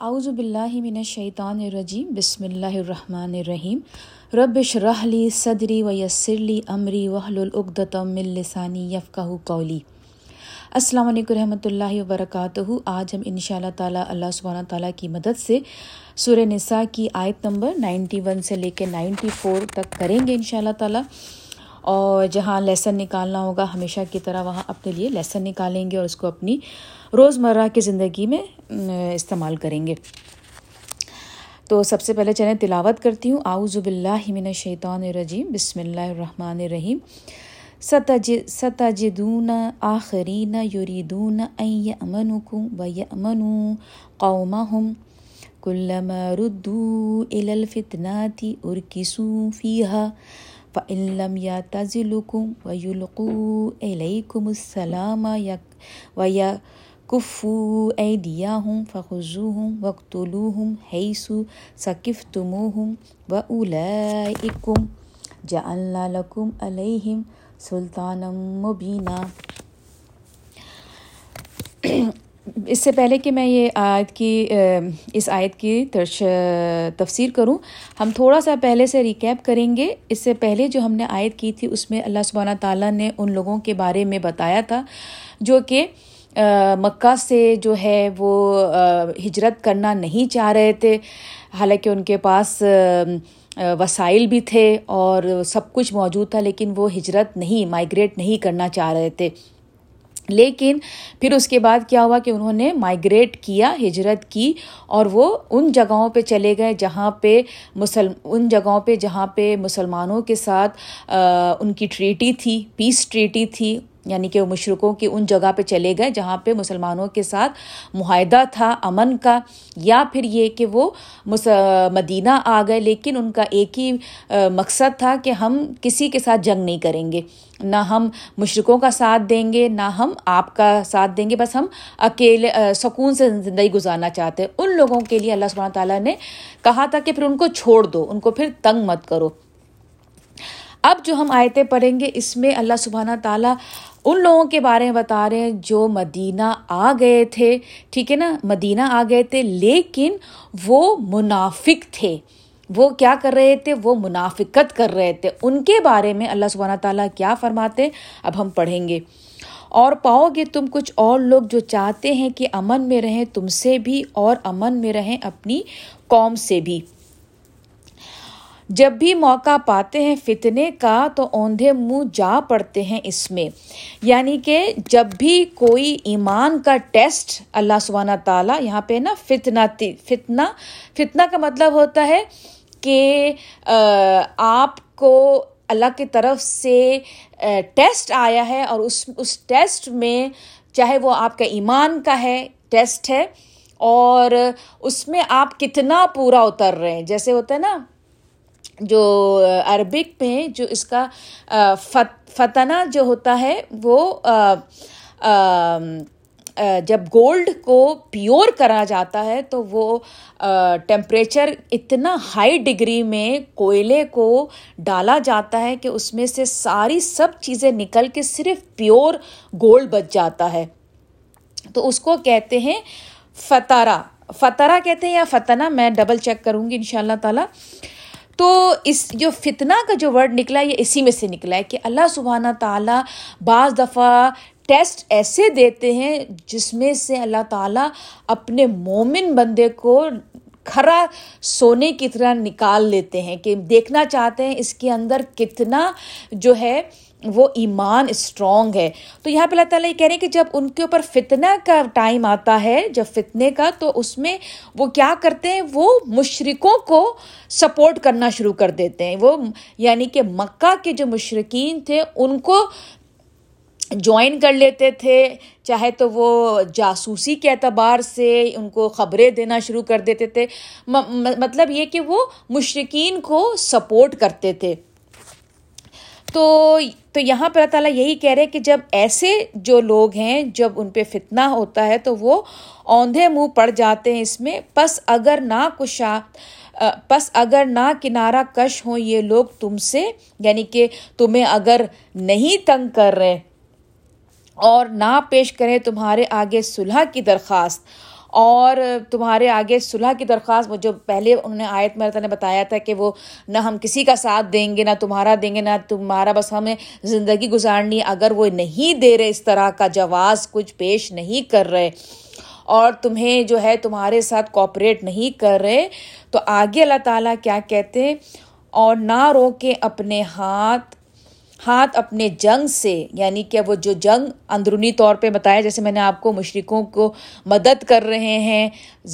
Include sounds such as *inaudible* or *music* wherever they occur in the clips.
اعوذ باللہ من الشیطان الرجیم، بسم اللہ الرحمن الرحیم۔ رب اشرح لی صدری و یسر لی امری واحلل عقدۃ من لسانی یفقهوا قولی۔ السلام علیکم رحمۃ اللہ وبرکاتہ۔ آج ہم ان شاء اللہ تعالیٰ اللہ سبحانہ تعالیٰ کی مدد سے سورہ نساء کی آیت نمبر نائنٹی ون سے لے کے نائنٹی فور تک کریں گے ان شاء اللہ تعالیٰ۔ اور جہاں لیسن نکالنا ہوگا، ہمیشہ کی طرح وہاں اپنے لیے لیسن نکالیں گے اور اس کو اپنی روزمرہ کی زندگی میں استعمال کریں گے۔ تو سب سے پہلے چلیں، تلاوت کرتی ہوں۔ آؤز باللہ من الشیطان الرجیم۔ بسم اللہ الرحمن الرحیم۔ ستج، ستجدون آخرین یریدون ان یأمنکم و یأمنوا قومہم۔ کلما ردو الى الفتنات ارکسوا فیہا۔ فعلم یا تزلکم و یلقو علیکم السلام یا و یا کفو ایدیا ہوں فخو ہوں وقتلوہم حیث ثقفتموہم و اولئکم جعلنا لکم علیہم سلطانا مبینہ اس سے پہلے کہ میں یہ آیت کی اس آیت کی ترش تفسیر کروں، ہم تھوڑا سا پہلے سے ریکیپ کریں گے۔ اس سے پہلے جو ہم نے آیت کی تھی، اس میں اللہ سبحانہ تعالیٰ نے ان لوگوں کے بارے میں بتایا تھا، جو کہ مکہ سے جو ہے وہ ہجرت کرنا نہیں چاہ رہے تھے۔ حالانکہ ان کے پاس وسائل بھی تھے اور سب کچھ موجود تھا، لیکن وہ ہجرت نہیں مائگریٹ نہیں کرنا چاہ رہے تھے۔ لیکن پھر اس کے بعد کیا ہوا کہ انہوں نے مائگریٹ کیا، ہجرت کی اور وہ ان جگہوں پہ چلے گئے جہاں پہ مسلم، ان جگہوں پہ جہاں پہ مسلمانوں کے ساتھ ان کی ٹریٹی تھی پیس ٹریٹی تھی۔ یعنی کہ وہ مشرقوں کی ان جگہ پہ چلے گئے جہاں پہ مسلمانوں کے ساتھ معاہدہ تھا، امن کا، یا پھر یہ کہ وہ مدینہ آ گئے، لیکن ان کا ایک ہی مقصد تھا کہ ہم کسی کے ساتھ جنگ نہیں کریں گے۔ نہ ہم مشرقوں کا ساتھ دیں گے، نہ ہم آپ کا ساتھ دیں گے، بس ہم اکیلے سکون سے زندگی گزارنا چاہتے ہیں۔ ان لوگوں کے لیے اللہ سبحانہ تعالیٰ نے کہا تھا کہ پھر ان کو چھوڑ دو، ان کو پھر تنگ مت کرو۔ اب جو ہم آیتیں پڑھیں گے، اس میں اللہ سبحانہ تعالیٰ ان لوگوں کے بارے میں بتا رہے ہیں جو مدینہ آ گئے تھے، ٹھیک ہے نا؟ مدینہ آ گئے تھے، لیکن وہ منافق تھے۔ وہ کیا کر رہے تھے؟ وہ منافقت کر رہے تھے۔ ان کے بارے میں اللہ سبحانہ تعالیٰ کیا فرماتے اب ہم پڑھیں گے۔ اور پاؤ گے تم کچھ اور لوگ جو چاہتے ہیں کہ امن میں رہیں، تم سے بھی اور امن میں رہیں، اپنی قوم سے بھی۔ جب بھی موقع پاتے ہیں فتنے کا تو اوندھے منہ جا پڑتے ہیں اس میں۔ یعنی کہ جب بھی کوئی ایمان کا ٹیسٹ اللہ سبحانہ تعالیٰ یہاں پہ نا فتنا فتنا فتنا کا مطلب ہوتا ہے کہ آپ کو اللہ کی طرف سے ٹیسٹ آیا ہے اور اس اس ٹیسٹ میں چاہے وہ آپ کا ایمان کا ہے، ٹیسٹ ہے اور اس میں آپ کتنا پورا اتر رہے ہیں۔ جیسے ہوتا ہے نا جو عربک میں جو اس کا فتنہ جو ہوتا ہے، وہ جب گولڈ کو پیور کرا جاتا ہے تو وہ ٹیمپریچر اتنا ہائی ڈگری میں کوئلے کو ڈالا جاتا ہے کہ اس میں سے ساری سب چیزیں نکل کے صرف پیور گولڈ بچ جاتا ہے۔ تو اس کو کہتے ہیں فتارہ۔ فترا کہتے ہیں یا فتنا میں ڈبل چیک کروں گی ان شاء اللہ تعالیٰ۔ تو اس جو فتنہ کا جو ورڈ نکلا ہے، یہ اسی میں سے نکلا ہے کہ اللہ سبحانہ تعالیٰ بعض دفعہ ٹیسٹ ایسے دیتے ہیں جس میں سے اللہ تعالیٰ اپنے مومن بندے کو کھرا سونے کی طرح نکال لیتے ہیں کہ دیکھنا چاہتے ہیں اس کے اندر کتنا جو ہے وہ ایمان اسٹرانگ ہے۔ تو یہاں پہ اللہ تعالیٰ یہ کہہ رہے ہیں کہ جب ان کے اوپر فتنہ کا ٹائم آتا ہے، جب فتنے کا، تو اس میں وہ کیا کرتے ہیں؟ وہ مشرقوں کو سپورٹ کرنا شروع کر دیتے ہیں۔ وہ یعنی کہ مکہ کے جو مشرقین تھے، ان کو جوائن کر لیتے تھے۔ چاہے تو وہ جاسوسی کے اعتبار سے ان کو خبریں دینا شروع کر دیتے تھے۔ مطلب یہ کہ وہ مشرقین کو سپورٹ کرتے تھے۔ تو تو یہاں پر اللہ تعالیٰ یہی کہہ رہے کہ جب ایسے جو لوگ ہیں، جب ان پہ فتنہ ہوتا ہے تو وہ اوندھے منہ پڑ جاتے ہیں اس میں۔ پس اگر نہ کشا پس اگر نہ کنارہ کش ہوں یہ لوگ تم سے یعنی کہ تمہیں اگر نہیں تنگ کر رہے اور نہ پیش کریں تمہارے آگے صلح کی درخواست۔ اور تمہارے آگے صلح کی درخواست، وہ جو پہلے انہوں نے آیت میں نے بتایا تھا کہ وہ نہ ہم کسی کا ساتھ دیں گے، نہ تمہارا دیں گے، نہ تمہارا، بس ہمیں زندگی گزارنی اگر وہ نہیں دے رہے اس طرح کا جواز، کچھ پیش نہیں کر رہے اور تمہیں جو ہے تمہارے ساتھ کوپریٹ نہیں کر رہے، تو آگے اللہ تعالیٰ کیا کہتے اور نہ روکے اپنے ہاتھ ہاتھ اپنے جنگ سے یعنی کہ وہ جو جنگ اندرونی طور پہ بتایا، جیسے میں نے آپ کو مشرقوں کو مدد کر رہے ہیں،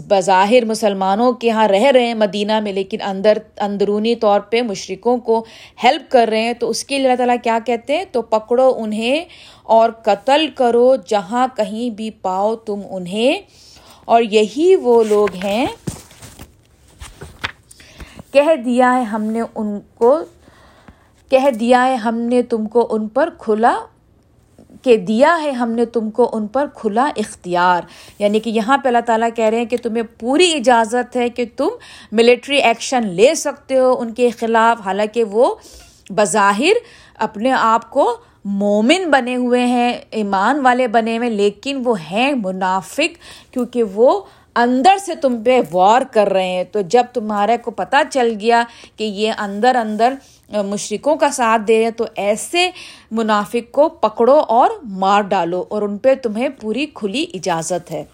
بظاہر مسلمانوں کے یہاں رہ رہے ہیں مدینہ میں، لیکن اندر، اندرونی طور پہ مشرقوں کو ہیلپ کر رہے ہیں، تو اس کے لیے اللہ تعالیٰ کیا کہتے ہیں؟ تو پکڑو انہیں اور قتل کرو جہاں کہیں بھی پاؤ تم انہیں۔ اور یہی وہ لوگ ہیں، کہہ دیا ہے ہم نے ان کو کہہ دیا ہے ہم نے تم کو ان پر کھلا کہ دیا ہے ہم نے تم کو ان پر کھلا اختیار۔ یعنی کہ یہاں پہ اللہ تعالیٰ کہہ رہے ہیں کہ تمہیں پوری اجازت ہے کہ تم ملٹری ایکشن لے سکتے ہو۔ ان کے خلاف، حالانکہ وہ بظاہر اپنے آپ کو مومن بنے ہوئے ہیں، ایمان والے بنے ہوئے لیکن وہ ہیں منافق، کیونکہ وہ اندر سے تم پہ وار کر رہے ہیں، تو جب تمہارے کو پتہ چل گیا کہ یہ اندر اندر مشرقوں کا ساتھ دے رہے ہیں، تو ایسے منافق کو پکڑو اور مار ڈالو اور ان پہ تمہیں پوری کھلی اجازت ہے۔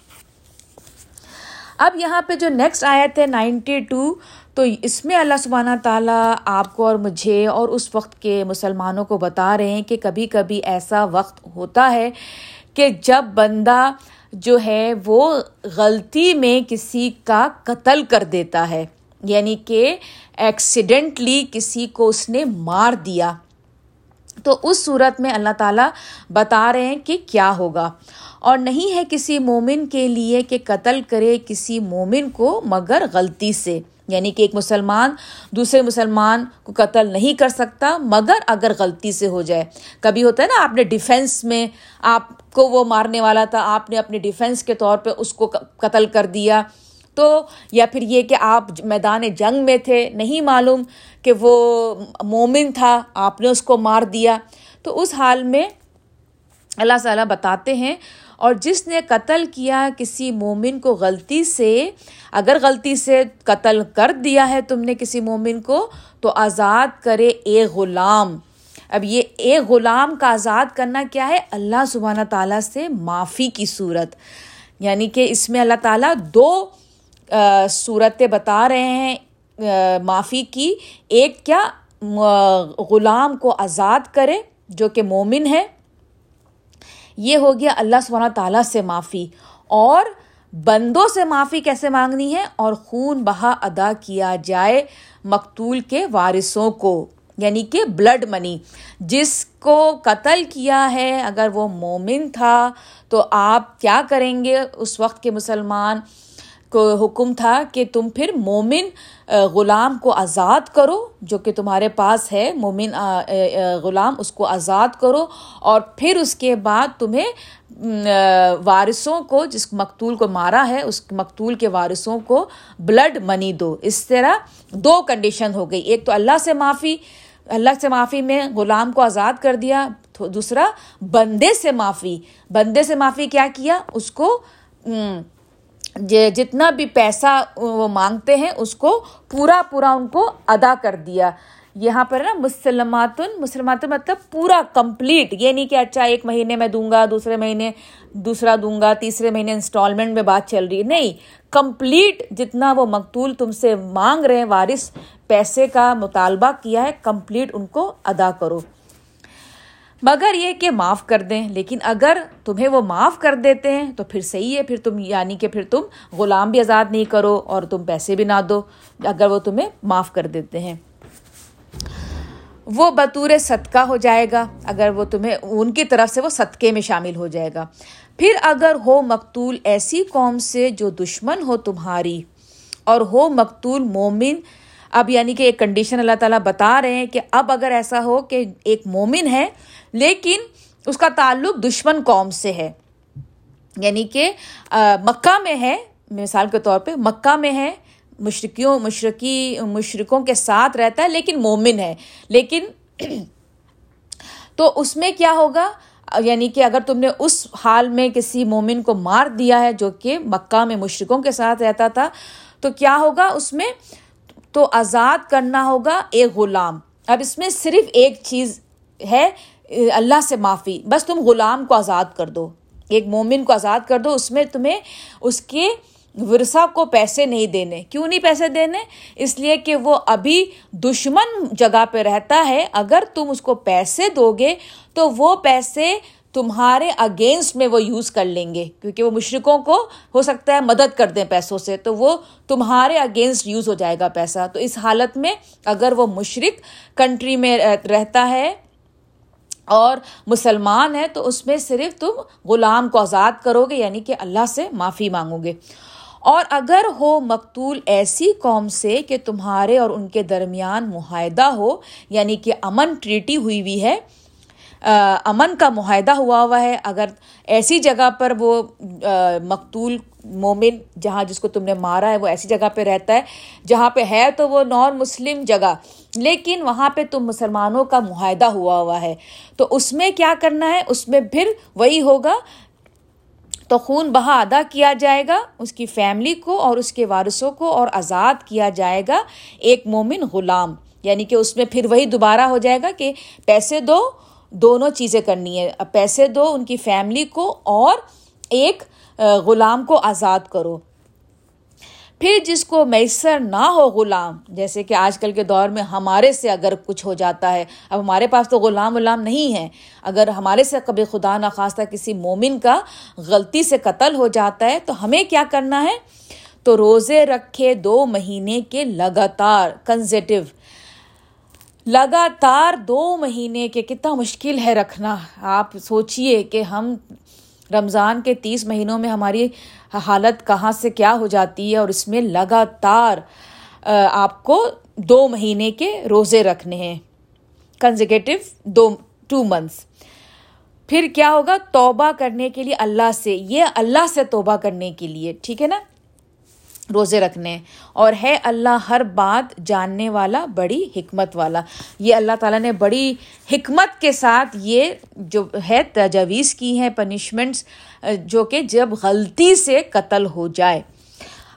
اب یہاں پہ جو نیکسٹ آیت ہے نائنٹی ٹو، تو اس میں اللہ سبحانہ تعالیٰ آپ کو اور مجھے اور اس وقت کے مسلمانوں کو بتا رہے ہیں کہ کبھی کبھی ایسا وقت ہوتا ہے کہ جب بندہ جو ہے وہ غلطی میں کسی کا قتل کر دیتا ہے۔ یعنی کہ ایکسیڈنٹلی کسی کو اس نے مار دیا۔ تو اس صورت میں اللہ تعالیٰ بتا رہے ہیں کہ کیا ہوگا۔ اور نہیں ہے کسی مومن کے لیے کہ قتل کرے کسی مومن کو مگر غلطی سے۔ یعنی کہ ایک مسلمان دوسرے مسلمان کو قتل نہیں کر سکتا، مگر اگر غلطی سے ہو جائے۔ کبھی ہوتا ہے نا، آپ نے ڈیفینس میں آپ کو وہ مارنے والا تھا، آپ نے اپنے ڈیفینس کے طور پہ اس کو قتل کر دیا۔ تو یا پھر یہ کہ آپ میدان جنگ میں تھے، نہیں معلوم کہ وہ مومن تھا، آپ نے اس کو مار دیا۔ تو اس حال میں اللہ تعالیٰ بتاتے ہیں اور جس نے قتل کیا کسی مومن کو غلطی سے، اگر غلطی سے قتل کر دیا ہے تم نے کسی مومن کو، تو آزاد کرے اے غلام۔ اب یہ ایک غلام کا آزاد کرنا کیا ہے؟ اللہ سبحانہ تعالیٰ سے معافی کی صورت۔ یعنی کہ اس میں اللہ تعالیٰ دو صورتیں بتا رہے ہیں معافی کی۔ ایک کیا غلام کو آزاد کرے، جو کہ مومن ہے۔ یہ ہو گیا اللہ سبحانہ تعالیٰ سے معافی۔ اور بندوں سے معافی کیسے مانگنی ہے؟ اور خون بہا ادا کیا جائے مقتول کے وارثوں کو یعنی کہ بلڈ منی جس کو قتل کیا ہے، اگر وہ مومن تھا تو آپ کیا کریں گے اس وقت کے مسلمان؟ کو حکم تھا کہ تم پھر مومن غلام کو آزاد کرو، جو کہ تمہارے پاس ہے، مومن غلام اس کو آزاد کرو، اور پھر اس کے بعد تمہیں وارثوں کو، جس مقتول کو مارا ہے، اس مقتول کے وارثوں کو بلڈ منی دو۔ اس طرح دو کنڈیشن ہو گئی۔ ایک تو اللہ سے معافی، اللہ سے معافی میں غلام کو آزاد کر دیا دوسرا بندے سے معافی۔ بندے سے معافی کیا کیا؟ اس کو جی، جتنا بھی پیسہ وہ مانگتے ہیں، اس کو پورا پورا ان کو ادا کر دیا۔ یہاں پر نا مسلمات مسلمات مطلب پورا کمپلیٹ۔ یہ نہیں کہ اچھا ایک مہینے میں دوں گا، دوسرے مہینے دوسرا دوں گا، تیسرے مہینے انسٹالمنٹ میں بات چل رہی ہے۔ نہیں، کمپلیٹ جتنا وہ مقتول تم سے مانگ رہے ہیں، وارث پیسے کا مطالبہ کیا ہے، کمپلیٹ ان کو ادا کرو۔ مگر یہ کہ معاف کر دیں، لیکن اگر تمہیں وہ معاف کر دیتے ہیں، تو پھر صحیح ہے، پھر تم یعنی کہ پھر تم غلام بھی آزاد نہیں کرو اور تم پیسے بھی نہ دو، اگر وہ تمہیں معاف کر دیتے ہیں۔ وہ بطور صدقہ ہو جائے گا، اگر وہ تمہیں ان کی طرف سے وہ صدقے میں شامل ہو جائے گا۔ پھر اگر ہو مقتول ایسی قوم سے جو دشمن ہو تمہاری، اور ہو مقتول مومن، اب یعنی کہ ایک کنڈیشن اللہ تعالیٰ بتا رہے ہیں کہ اب اگر ایسا ہو کہ ایک مومن ہے لیکن اس کا تعلق دشمن قوم سے ہے۔ یعنی کہ مکہ میں ہے، مثال کے طور پہ، مکہ میں ہے مشرقیوں مشرقی مشرقوں کے ساتھ رہتا ہے، لیکن مومن ہے۔ لیکن *clears throat* تو اس میں کیا ہوگا؟ یعنی کہ اگر تم نے اس حال میں کسی مومن کو مار دیا ہے جو کہ مکہ میں مشرقوں کے ساتھ رہتا تھا، تو کیا ہوگا اس میں؟ تو آزاد کرنا ہوگا ایک غلام۔ اب اس میں صرف ایک چیز ہے اللہ سے معافی۔ بس تم غلام کو آزاد کر دو۔ ایک مومن کو آزاد کر دو، اس میں تمہیں اس کے ورثہ کو پیسے نہیں دینے۔ کیوں نہیں پیسے دینے؟ اس لیے کہ وہ ابھی دشمن جگہ پہ رہتا ہے۔ اگر تم اس کو پیسے دو گے، تو وہ پیسے تمہارے اگینسٹ میں وہ یوز کر لیں گے۔ کیونکہ وہ مشرقوں کو ہو سکتا ہے مدد کر دیں پیسوں سے، تو وہ تمہارے اگینسٹ یوز ہو جائے گا پیسہ۔ تو اس حالت میں اگر وہ مشرق کنٹری میں رہتا ہے اور مسلمان ہے تو اس میں صرف تم غلام کو آزاد کرو گے یعنی کہ اللہ سے معافی مانگو گے اور اگر ہو مقتول ایسی قوم سے کہ تمہارے اور ان کے درمیان معاہدہ ہو یعنی کہ امن ٹریٹی ہوئی ہوئی ہے امن کا معاہدہ ہوا ہوا ہے۔ اگر ایسی جگہ پر وہ مقتول مومن جہاں جس کو تم نے مارا ہے، وہ ایسی جگہ پہ رہتا ہے جہاں پہ ہے تو وہ نان مسلم جگہ۔ لیکن وہاں پہ تم مسلمانوں کا معاہدہ ہوا ہوا ہے۔ تو اس میں کیا کرنا ہے؟ اس میں پھر وہی ہوگا۔ تو خون بہا ادا کیا جائے گا، اس کی فیملی کو اور اس کے وارثوں کو اور آزاد کیا جائے گا۔ ایک مومن غلام یعنی کہ اس میں پھر وہی دوبارہ ہو جائے گا کہ پیسے دو دونوں چیزیں کرنی ہے۔ پیسے دو ان کی فیملی کو اور ایک غلام کو آزاد کرو۔ پھر جس کو میسر نہ ہو غلام، جیسے کہ آج کل کے دور میں ہمارے سے اگر کچھ ہو جاتا ہے، اب ہمارے پاس تو غلام غلام نہیں ہے۔ اگر ہمارے سے کبھی خدا نخواستہ کسی مومن کا غلطی سے قتل ہو جاتا ہے، تو ہمیں کیا کرنا ہے؟ تو روزے رکھے دو مہینے کے لگاتار کنزیٹو لگاتار دو مہینے کے کتنا مشکل ہے رکھنا۔ آپ سوچیے کہ ہم رمضان کے تیس مہینوں میں ہماری حالت کہاں سے کیا ہو جاتی ہے اور اس میں لگاتار آپ کو دو مہینے کے روزے رکھنے ہیں۔ کنزیکیٹو دو ٹو منتھس پھر کیا ہوگا؟ توبہ کرنے کے لیے اللہ سے، یہ اللہ سے توبہ کرنے کے لیے، ٹھیک ہے نا؟ روزے رکھنے، اور ہے اللہ ہر بات جاننے والا، بڑی حکمت والا۔ یہ اللہ تعالیٰ نے بڑی حکمت کے ساتھ یہ جو ہے تجاویز کی ہیں پنشمنٹس جو کہ جب غلطی سے قتل ہو جائے۔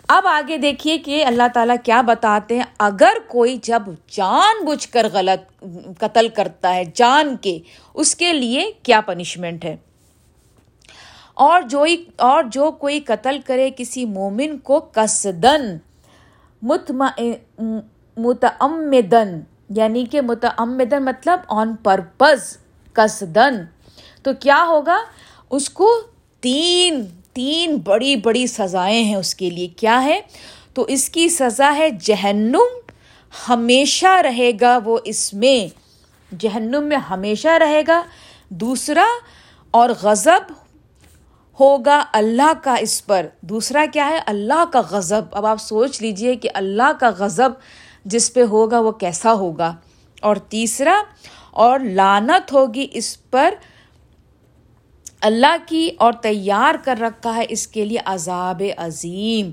اب آگے دیکھیے کہ اللہ تعالیٰ کیا بتاتے ہیں۔ اگر کوئی جب جان بوجھ کر غلط، قتل کرتا ہے جان کے، اس کے لیے کیا پنشمنٹ ہے؟ اور جو اور جو کوئی قتل کرے کسی مومن کو کسدن متعمدن یعنی کہ متعمدن مطلب آن پرپز کسدن تو کیا ہوگا؟ اس کو تین تین بڑی بڑی سزائیں ہیں اس کے لیے۔ کیا ہے؟ تو اس کی سزا ہے جہنم، ہمیشہ رہے گا وہ اس میں۔ جہنم میں ہمیشہ رہے گا۔ دوسرا، اور غضب ہوگا اللہ کا اس پر۔ دوسرا کیا ہے؟ اللہ کا غضب۔ اب آپ سوچ لیجیے کہ اللہ کا غضب جس پہ ہوگا وہ کیسا ہوگا۔ اور تیسرا، اور لانت ہوگی اس پر۔ اللہ کی اور تیار کر رکھا ہے اس کے لیے عذاب عظیم۔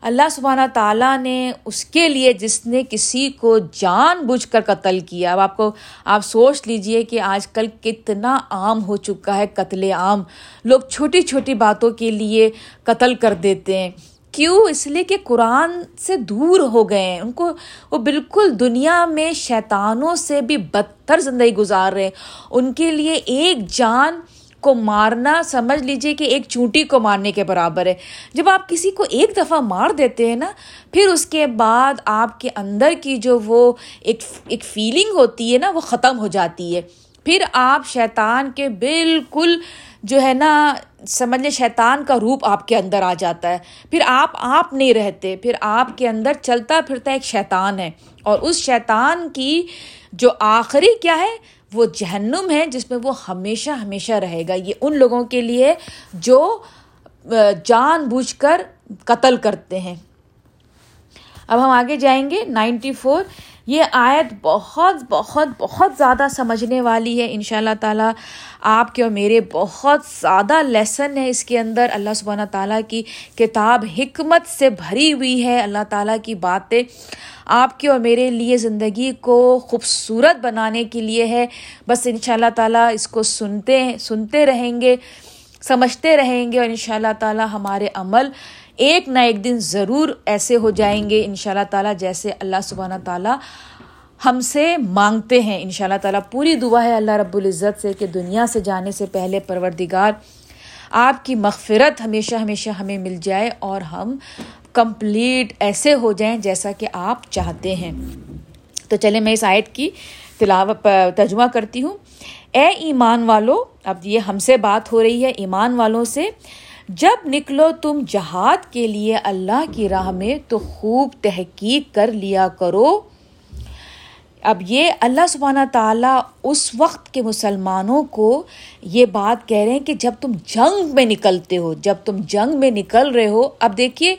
اللہ سبحانہ تعالیٰ نے اس کے لیے جس نے کسی کو جان بوجھ کر قتل کیا اب آپ کو آپ سوچ لیجیے کہ آج کل کتنا عام ہو چکا ہے قتل عام۔ لوگ چھوٹی چھوٹی باتوں کے لیے قتل کر دیتے ہیں۔ کیوں؟ اس لیے کہ قرآن سے دور ہو گئے ہیں۔ ان کو وہ بالکل دنیا میں شیطانوں سے بھی بدتر زندگی گزار رہے ہیں۔ ان کے لیے ایک جان کو مارنا، سمجھ لیجیے کہ ایک چونٹی کو مارنے کے برابر ہے۔ جب آپ کسی کو ایک دفعہ مار دیتے ہیں نا، پھر اس کے بعد آپ کے اندر کی جو وہ ایک ایک فیلنگ ہوتی ہے نا، وہ ختم ہو جاتی ہے۔ پھر آپ شیطان کے بالکل جو ہے نا، سمجھ لیں شیطان کا روپ آپ کے اندر آ جاتا ہے۔ پھر آپ آپ نہیں رہتے، پھر آپ کے اندر چلتا پھرتا ایک شیطان ہے۔ اور اس شیطان کی جو آخری کیا ہے؟ وہ جہنم ہے جس میں وہ ہمیشہ ہمیشہ رہے گا۔ یہ ان لوگوں کے لیے جو جان بوجھ کر قتل کرتے ہیں۔ اب ہم آگے جائیں گے۔ نائنٹی فور یہ آیت بہت بہت بہت زیادہ سمجھنے والی ہے ان شاء اللہ تعالیٰ آپ کے اور میرے بہت زیادہ لیسن ہے اس کے اندر اللہ سبحانہ تعالیٰ کی کتاب حکمت سے بھری ہوئی ہے اللہ تعالیٰ کی باتیں آپ کے اور میرے لیے زندگی کو خوبصورت بنانے کے لیے ہے بس ان شاء اللہ تعالیٰ اس کو سنتے سنتے رہیں گے، سمجھتے رہیں گے اور ان شاء اللہ تعالیٰ ہمارے عمل ایک نہ ایک دن ضرور ایسے ہو جائیں گے ان شاء اللہ تعالیٰ جیسے اللہ سبحانہ تعالیٰ ہم سے مانگتے ہیں۔ ان شاء اللہ تعالیٰ پوری دعا ہے اللہ رب العزت سے کہ دنیا سے جانے سے پہلے پروردگار آپ کی مغفرت ہمیشہ ہمیشہ ہمیں مل جائے اور ہم کمپلیٹ ایسے ہو جائیں جیسا کہ آپ چاہتے ہیں۔ تو چلے میں اس آیت کی تلاوت ترجمہ کرتی ہوں۔ اے ایمان والو، اب یہ ہم سے بات ہو رہی ہے۔ ایمان والوں سے جب نکلو تم جہاد کے لیے اللہ کی راہ میں تو خوب تحقیق کر لیا کرو۔ اب یہ اللہ سبحانہ تعالیٰ اس وقت کے مسلمانوں کو یہ بات کہہ رہے ہیں کہ جب تم جنگ میں نکلتے ہو، جب تم جنگ میں نکل رہے ہو، اب دیکھیے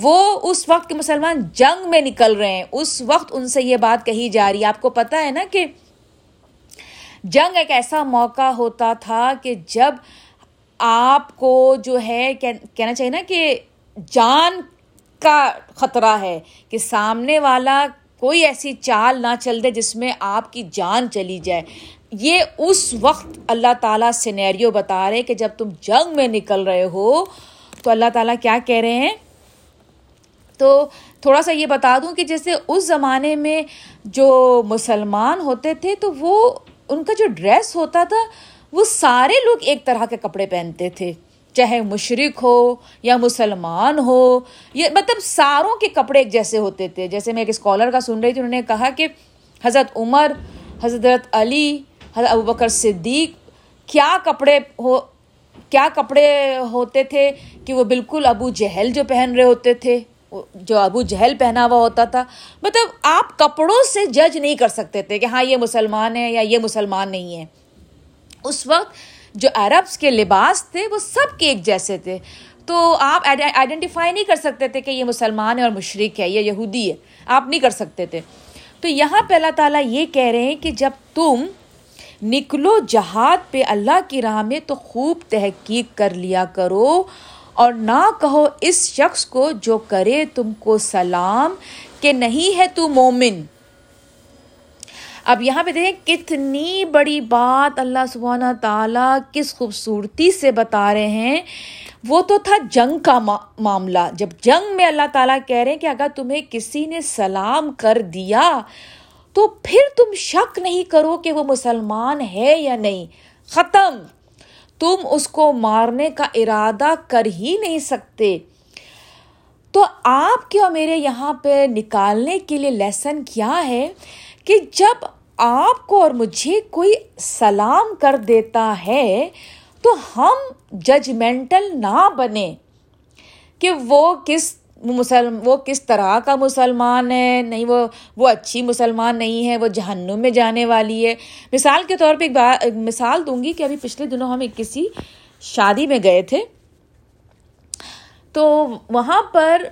وہ اس وقت کے مسلمان جنگ میں نکل رہے ہیں۔ اس وقت ان سے یہ بات کہی جا رہی ہے۔ آپ کو پتہ ہے نا کہ جنگ ایک ایسا موقع ہوتا تھا کہ جب آپ کو جو ہے کہنا چاہیے نا کہ جان کا خطرہ ہے کہ سامنے والا کوئی ایسی چال نہ چل دے جس میں آپ کی جان چلی جائے۔ یہ اس وقت اللہ تعالیٰ سینیریو بتا رہے کہ جب تم جنگ میں نکل رہے ہو، تو اللہ تعالیٰ کیا کہہ رہے ہیں؟ تو تھوڑا سا یہ بتا دوں کہ جیسے اس زمانے میں جو مسلمان ہوتے تھے، تو وہ ان کا جو ڈریس ہوتا تھا وہ سارے لوگ ایک طرح کے کپڑے پہنتے تھے۔ چاہے مشرق ہو یا مسلمان ہو یہ مطلب ساروں کے کپڑے ایک جیسے ہوتے تھے۔ جیسے میں ایک اسکالر کا سن رہی تھی، انہوں نے کہا کہ حضرت عمر، حضرت علی، حضرت ابو بکر صدیق، کیا کپڑے ہو، کیا کپڑے ہوتے تھے کہ وہ بالکل ابو جہل جو پہن رہے ہوتے تھے، جو ابو جہل پہنا ہوا ہوتا تھا۔ مطلب آپ کپڑوں سے جج نہیں کر سکتے تھے کہ ہاں یہ مسلمان ہے یا یہ مسلمان نہیں ہے اس وقت جو عربس کے لباس تھے وہ سب کے ایک جیسے تھے۔ تو آپ آئیڈینٹیفائی نہیں کر سکتے تھے کہ یہ مسلمان ہے اور مشرق ہے، یہ یہودی ہے۔ آپ نہیں کر سکتے تھے۔ تو یہاں پہ اللہ تعالیٰ یہ کہہ رہے ہیں کہ جب تم نکلو جہاد پہ اللہ کی راہ میں تو خوب تحقیق کر لیا کرو اور نہ کہو اس شخص کو جو کرے تم کو سلام کہ نہیں ہے تو مومن۔ اب یہاں پہ دیکھیں کتنی بڑی بات اللہ سبحانہ تعالیٰ کس خوبصورتی سے بتا رہے ہیں۔ وہ تو تھا جنگ کا معاملہ۔ جب جنگ میں اللہ تعالیٰ کہہ رہے ہیں کہ اگر تمہیں کسی نے سلام کر دیا تو پھر تم شک نہیں کرو کہ وہ مسلمان ہے یا نہیں۔ ختم۔ تم اس کو مارنے کا ارادہ کر ہی نہیں سکتے۔ تو آپ کے اور میرے یہاں پہ نکالنے کے لیے لیسن کیا ہے کہ جب آپ کو اور مجھے کوئی سلام کر دیتا ہے تو ہم ججمنٹل نہ بنے کہ وہ کس مسلم، وہ کس طرح کا مسلمان ہے، نہیں وہ وہ اچھی مسلمان نہیں ہے، وہ جہنم میں جانے والی ہے۔ مثال کے طور پہ ایک بات مثال دوں گی کہ ابھی پچھلے دنوں ہم ایک کسی شادی میں گئے تھے۔ تو وہاں پر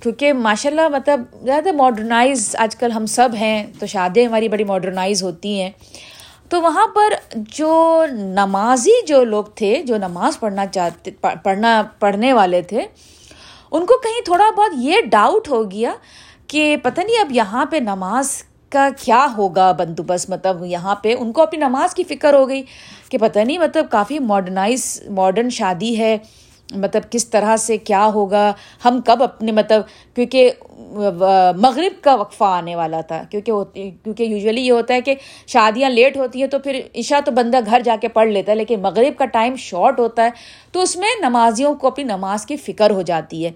کیونکہ ماشاء اللہ مطلب زیادہ ماڈرنائز آج کل ہم سب ہیں، تو شادیاں ہماری بڑی ماڈرنائز ہوتی ہیں۔ تو وہاں پر جو نمازی جو لوگ تھے، جو نماز پڑھنا چاہتے، پڑھنا، پڑھنے والے تھے، ان کو کہیں تھوڑا بہت یہ ڈاؤٹ ہو گیا کہ پتہ نہیں اب یہاں پہ نماز کا کیا ہوگا بندوبست۔ مطلب یہاں پہ ان کو اپنی نماز کی فکر ہو گئی کہ پتہ نہیں مطلب کافی ماڈرنائز ماڈرن شادی ہے۔ مطلب کس طرح سے کیا ہوگا، ہم کب اپنے مطلب کیونکہ مغرب کا وقفہ آنے والا تھا، کیونکہ کیونکہ یوزلی یہ ہوتا ہے کہ شادیاں لیٹ ہوتی ہیں تو پھر عشاء تو بندہ گھر جا کے پڑھ لیتا ہے، لیکن مغرب کا ٹائم شارٹ ہوتا ہے تو اس میں نمازیوں کو اپنی نماز کی فکر ہو جاتی ہے۔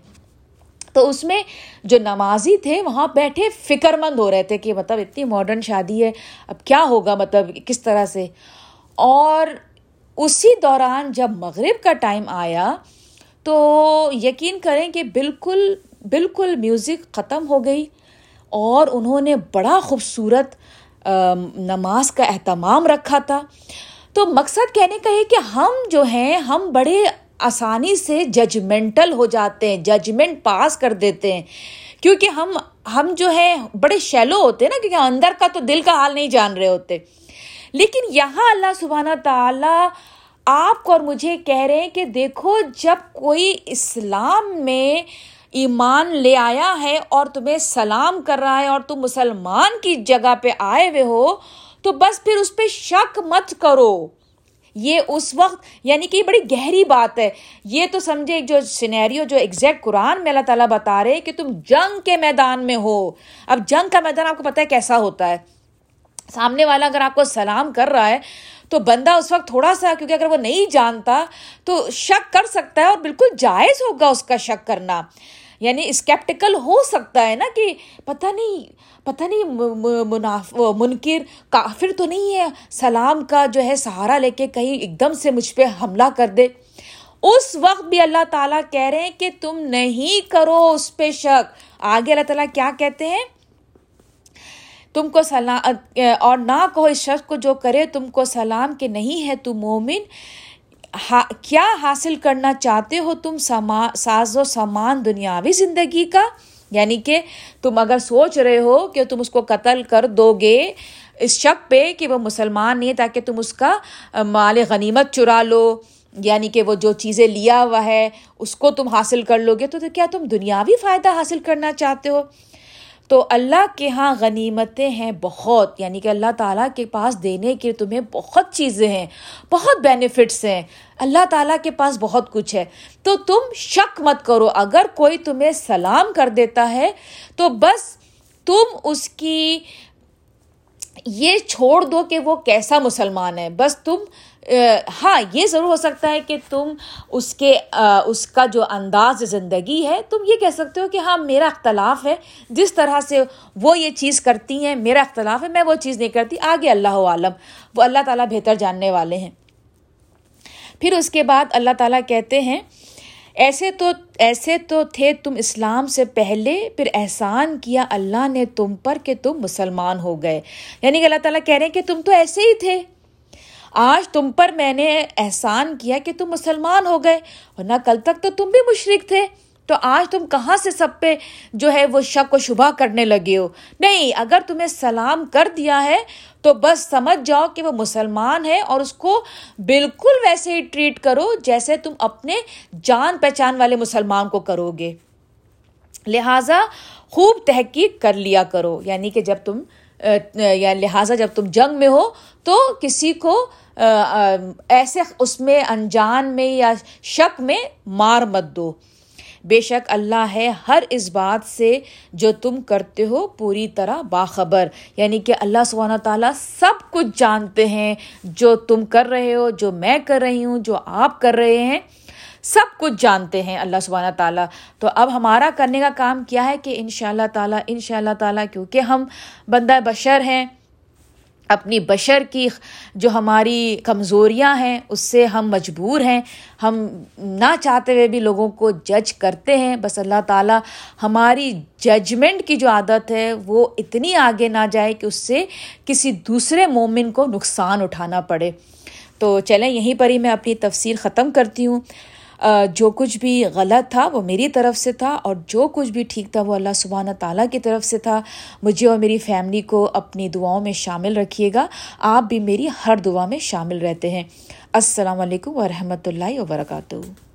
تو اس میں جو نمازی تھے وہاں بیٹھے فکر مند ہو رہے تھے کہ مطلب اتنی ماڈرن شادی ہے، اب کیا ہوگا مطلب کس طرح سے۔ اور اسی دوران جب مغرب کا ٹائم آیا تو یقین کریں کہ بالکل بالکل میوزک ختم ہو گئی اور انہوں نے بڑا خوبصورت نماز کا اہتمام رکھا تھا۔ تو مقصد کہنے کا یہ کہ ہم جو ہیں، ہم بڑے آسانی سے ججمنٹل ہو جاتے ہیں ججمنٹ پاس کر دیتے ہیں۔ کیونکہ ہم ہم جو ہے بڑے شیلو ہوتے ہیں نا، کیونکہ اندر کا تو دل کا حال نہیں جان رہے ہوتے۔ لیکن یہاں اللہ سبحانہ تعالیٰ آپ کو اور مجھے کہہ رہے ہیں کہ دیکھو، جب کوئی اسلام میں ایمان لے آیا ہے اور تمہیں سلام کر رہا ہے اور تم مسلمان کی جگہ پہ آئے ہوئے ہو، تو بس پھر اس پہ شک مت کرو۔ یہ اس وقت یعنی کہ یہ بڑی گہری بات ہے۔ یہ تو سمجھے جو سینیریو جو ایگزیکٹ قرآن میں اللہ تعالیٰ بتا رہے کہ تم جنگ کے میدان میں ہو۔ اب جنگ کا میدان، آپ کو پتہ ہے کیسا ہوتا ہے۔ سامنے والا اگر آپ کو سلام کر رہا ہے تو بندہ اس وقت تھوڑا سا، کیونکہ اگر وہ نہیں جانتا، تو شک کر سکتا ہے اور بالکل جائز ہوگا اس کا شک کرنا۔ یعنی اسکیپٹیکل ہو سکتا ہے نا کہ پتہ نہیں پتہ نہیں منکر، کافر تو نہیں ہے۔ سلام کا جو ہے سہارا لے کے کہیں ایک دم سے مجھ پہ حملہ کر دے۔ اس وقت بھی اللہ تعالیٰ کہہ رہے ہیں کہ تم نہیں کرو اس پہ شک۔ آگے اللہ تعالیٰ کیا کہتے ہیں؟ تم کو سلام اور نہ کہو اس شخص کو جو کرے تم کو سلام کہ نہیں ہے تم مومن کیا حاصل کرنا چاہتے ہو تم سما ساز و سامان دنیاوی زندگی کا؟ یعنی کہ تم اگر سوچ رہے ہو کہ تم اس کو قتل کر دو گے اس شک پہ کہ وہ مسلمان نہیں تاکہ تم اس کا مال غنیمت چرا لو یعنی کہ وہ جو چیزیں لیا ہوا ہے اس کو تم حاصل کر لو گے تو کیا تم دنیاوی فائدہ حاصل کرنا چاہتے ہو؟ تو اللہ کے ہاں غنیمتیں ہیں بہت یعنی کہ اللہ تعالیٰ کے پاس دینے کے تمہیں بہت چیزیں ہیں، بہت بینیفٹس ہیں۔ اللہ تعالیٰ کے پاس بہت کچھ ہے۔ تو تم شک مت کرو، اگر کوئی تمہیں سلام کر دیتا ہے تو بس تم اس کی یہ چھوڑ دو کہ وہ کیسا مسلمان ہے۔ بس تم ہاں یہ ضرور ہو سکتا ہے کہ تم اس کے اس کا جو انداز زندگی ہے، تم یہ کہہ سکتے ہو کہ ہاں میرا اختلاف ہے۔ جس طرح سے وہ یہ چیز کرتی ہیں، میرا اختلاف ہے، میں وہ چیز نہیں کرتی۔ آگے اللہ عالم، وہ اللہ تعالیٰ بہتر جاننے والے ہیں۔ پھر اس کے بعد اللہ تعالیٰ کہتے ہیں ایسے تو ایسے تو تھے تم اسلام سے پہلے، پھر احسان کیا اللہ نے تم پر کہ تم مسلمان ہو گئے۔ یعنی کہ اللہ تعالیٰ کہہ رہے ہیں کہ تم تو ایسے ہی تھے۔ آج تم پر میں نے احسان کیا کہ تم مسلمان ہو گئے، ورنہ کل تک تو تم بھی مشرق تھے۔ تو آج تم کہاں سے سب پہ جو ہے وہ شک و شبہ کرنے لگے ہو؟ نہیں، اگر تمہیں سلام کر دیا ہے تو بس سمجھ جاؤ کہ وہ مسلمان ہے اور اس کو بالکل ویسے ہی ٹریٹ کرو جیسے تم اپنے جان پہچان والے مسلمان کو کرو گے۔ لہٰذا خوب تحقیق کر لیا کرو۔ یعنی کہ جب تم، یا لہٰذا جب تم جنگ میں ہو تو کسی کو ایسے اس میں، انجان میں یا شک میں مار مت دو۔ بے شک اللہ ہے ہر اس بات سے جو تم کرتے ہو پوری طرح باخبر۔ یعنی کہ اللہ سبحانہ تعالیٰ سب کچھ جانتے ہیں، جو تم کر رہے ہو، جو میں کر رہی ہوں، جو آپ کر رہے ہیں، سب کچھ جانتے ہیں اللہ سبحانہ تعالیٰ۔ تو اب ہمارا کرنے کا کام کیا ہے کہ ان شاء اللہ تعالیٰ ان شاء اللہ تعالیٰ، کیونکہ ہم بندہ بشر ہیں اپنی بشر کی جو ہماری کمزوریاں ہیں، اس سے ہم مجبور ہیں۔ ہم نہ چاہتے ہوئے بھی لوگوں کو جج کرتے ہیں۔ بس اللہ تعالیٰ ہماری ججمنٹ کی جو عادت ہے، وہ اتنی آگے نہ جائے کہ اس سے کسی دوسرے مومن کو نقصان اٹھانا پڑے۔ تو چلیں، یہیں پر ہی میں اپنی تفصیل ختم کرتی ہوں۔ جو کچھ بھی غلط تھا وہ میری طرف سے تھا اور جو کچھ بھی ٹھیک تھا وہ اللہ سبحانہ تعالیٰ کی طرف سے تھا۔ مجھے اور میری فیملی کو اپنی دعاؤں میں شامل رکھیے گا۔ آپ بھی میری ہر دعا میں شامل رہتے ہیں۔ السلام علیکم ورحمۃ اللہ وبرکاتہ۔